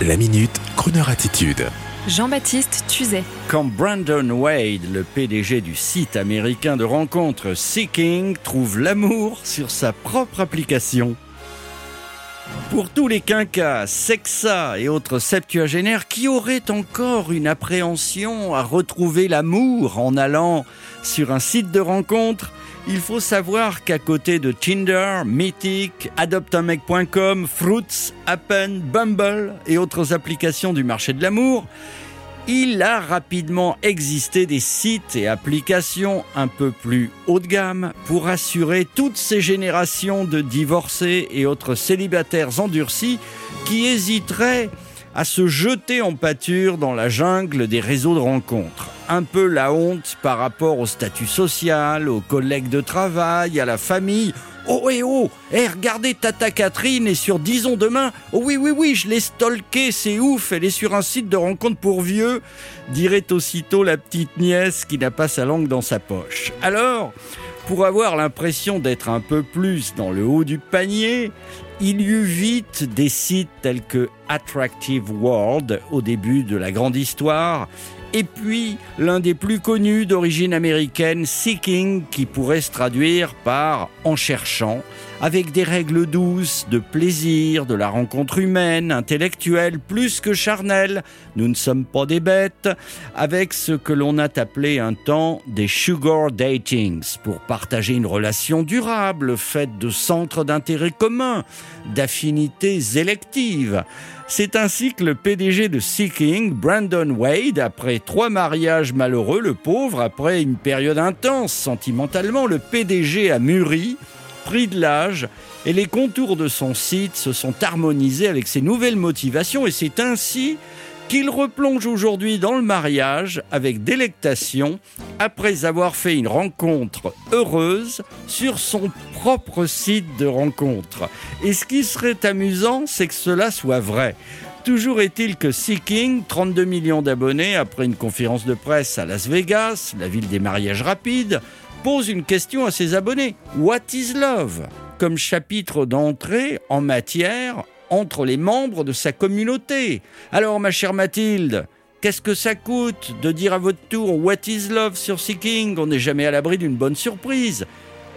La minute, Kroneur attitude. Jean-Baptiste Tuzet. Quand Brandon Wade, le PDG du site américain de rencontres Seeking, trouve l'amour sur sa propre application. Pour tous les quinquas, sexa et autres septuagénaires qui auraient encore une appréhension à retrouver l'amour en allant sur un site de rencontre, il faut savoir qu'à côté de Tinder, Mythic, Adoptamec.com, Fruits, Appen, Bumble et autres applications du marché de l'amour, il a rapidement existé des sites et applications un peu plus haut de gamme pour assurer toutes ces générations de divorcés et autres célibataires endurcis qui hésiteraient à se jeter en pâture dans la jungle des réseaux de rencontres. Un peu la honte par rapport au statut social, aux collègues de travail, à la famille. Oh et oh Eh regardez Tata Catherine est sur Disons demain Oh oui oui oui je l'ai stalké c'est ouf Elle est sur un site de rencontre pour vieux dirait aussitôt la petite nièce qui n'a pas sa langue dans sa poche. Alors pour avoir l'impression d'être un peu plus dans le haut du panier, il y eut vite des sites tels que Attractive World au début de la grande histoire et puis l'un des plus connus d'origine américaine, Seeking, qui pourrait se traduire par en cherchant, avec des règles douces de plaisir, de la rencontre humaine, intellectuelle, plus que charnelle. Nous ne sommes pas des bêtes, avec ce que l'on a appelé un temps des sugar datings, pour partager une relation durable, faite de centres d'intérêt communs, d'affinités électives. C'est ainsi que le PDG de Seeking, Brandon Wade, après trois mariages malheureux, le pauvre, après une période intense sentimentalement, le PDG a mûri, pris de l'âge, et les contours de son site se sont harmonisés avec ses nouvelles motivations, et c'est ainsi qu'il replonge aujourd'hui dans le mariage avec délectation après avoir fait une rencontre heureuse sur son propre site de rencontre. Et ce qui serait amusant, c'est que cela soit vrai. Toujours est-il que Seeking, 32 millions d'abonnés après une conférence de presse à Las Vegas, la ville des mariages rapides, pose une question à ses abonnés. What is love? Comme chapitre d'entrée en matière entre les membres de sa communauté. Alors, ma chère Mathilde, qu'est-ce que ça coûte de dire à votre tour What is love sur Seeking On n'est jamais à l'abri d'une bonne surprise.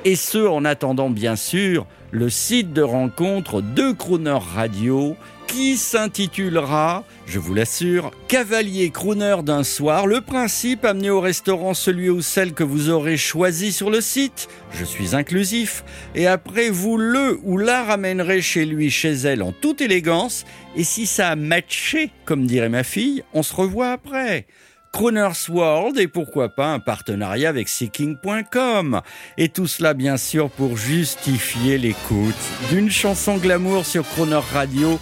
Et ce, en attendant, bien sûr, le site de rencontre de Crooner Radio qui s'intitulera, je vous l'assure, Cavalier Crooner d'un soir. Le principe, amener au restaurant celui ou celle que vous aurez choisi sur le site. Je suis inclusif. Et après, vous le ou la ramènerez chez lui, chez elle, en toute élégance. Et si ça a matché, comme dirait ma fille, on se revoit après. Croner's World et pourquoi pas un partenariat avec Seeking.com. Et tout cela bien sûr pour justifier l'écoute d'une chanson glamour sur Croner Radio.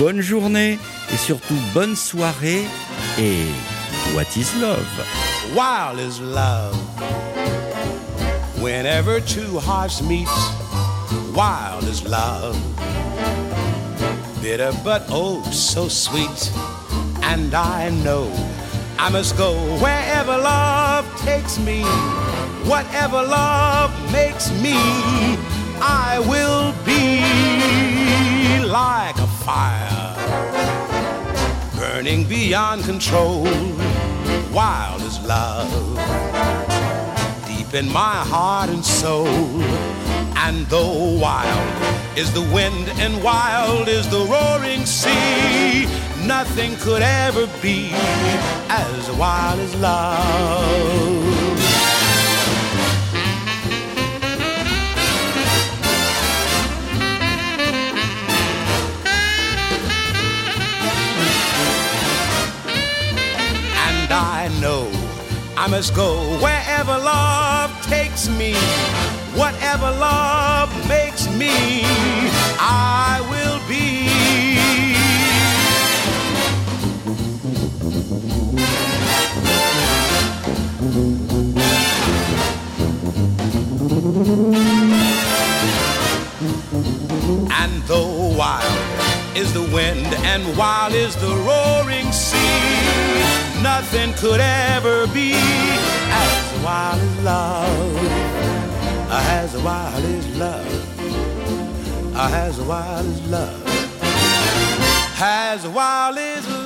Bonne journée et surtout bonne soirée et What is love? Wild is love. Whenever two hearts meet, wild is love. Bitter but oh so sweet. And I know I must go wherever love takes me, whatever love makes me, I will be like a fire, burning beyond control. Wild as love, deep in my heart and soul. And though wild is the wind and wild is the roaring sea, nothing could ever be as wild as love. And I know I must go wherever love takes me, whatever love makes me, I And though wild is the wind and wild is the roaring sea, nothing could ever be as wild as love, as wild as love, as wild as love. as wild as love.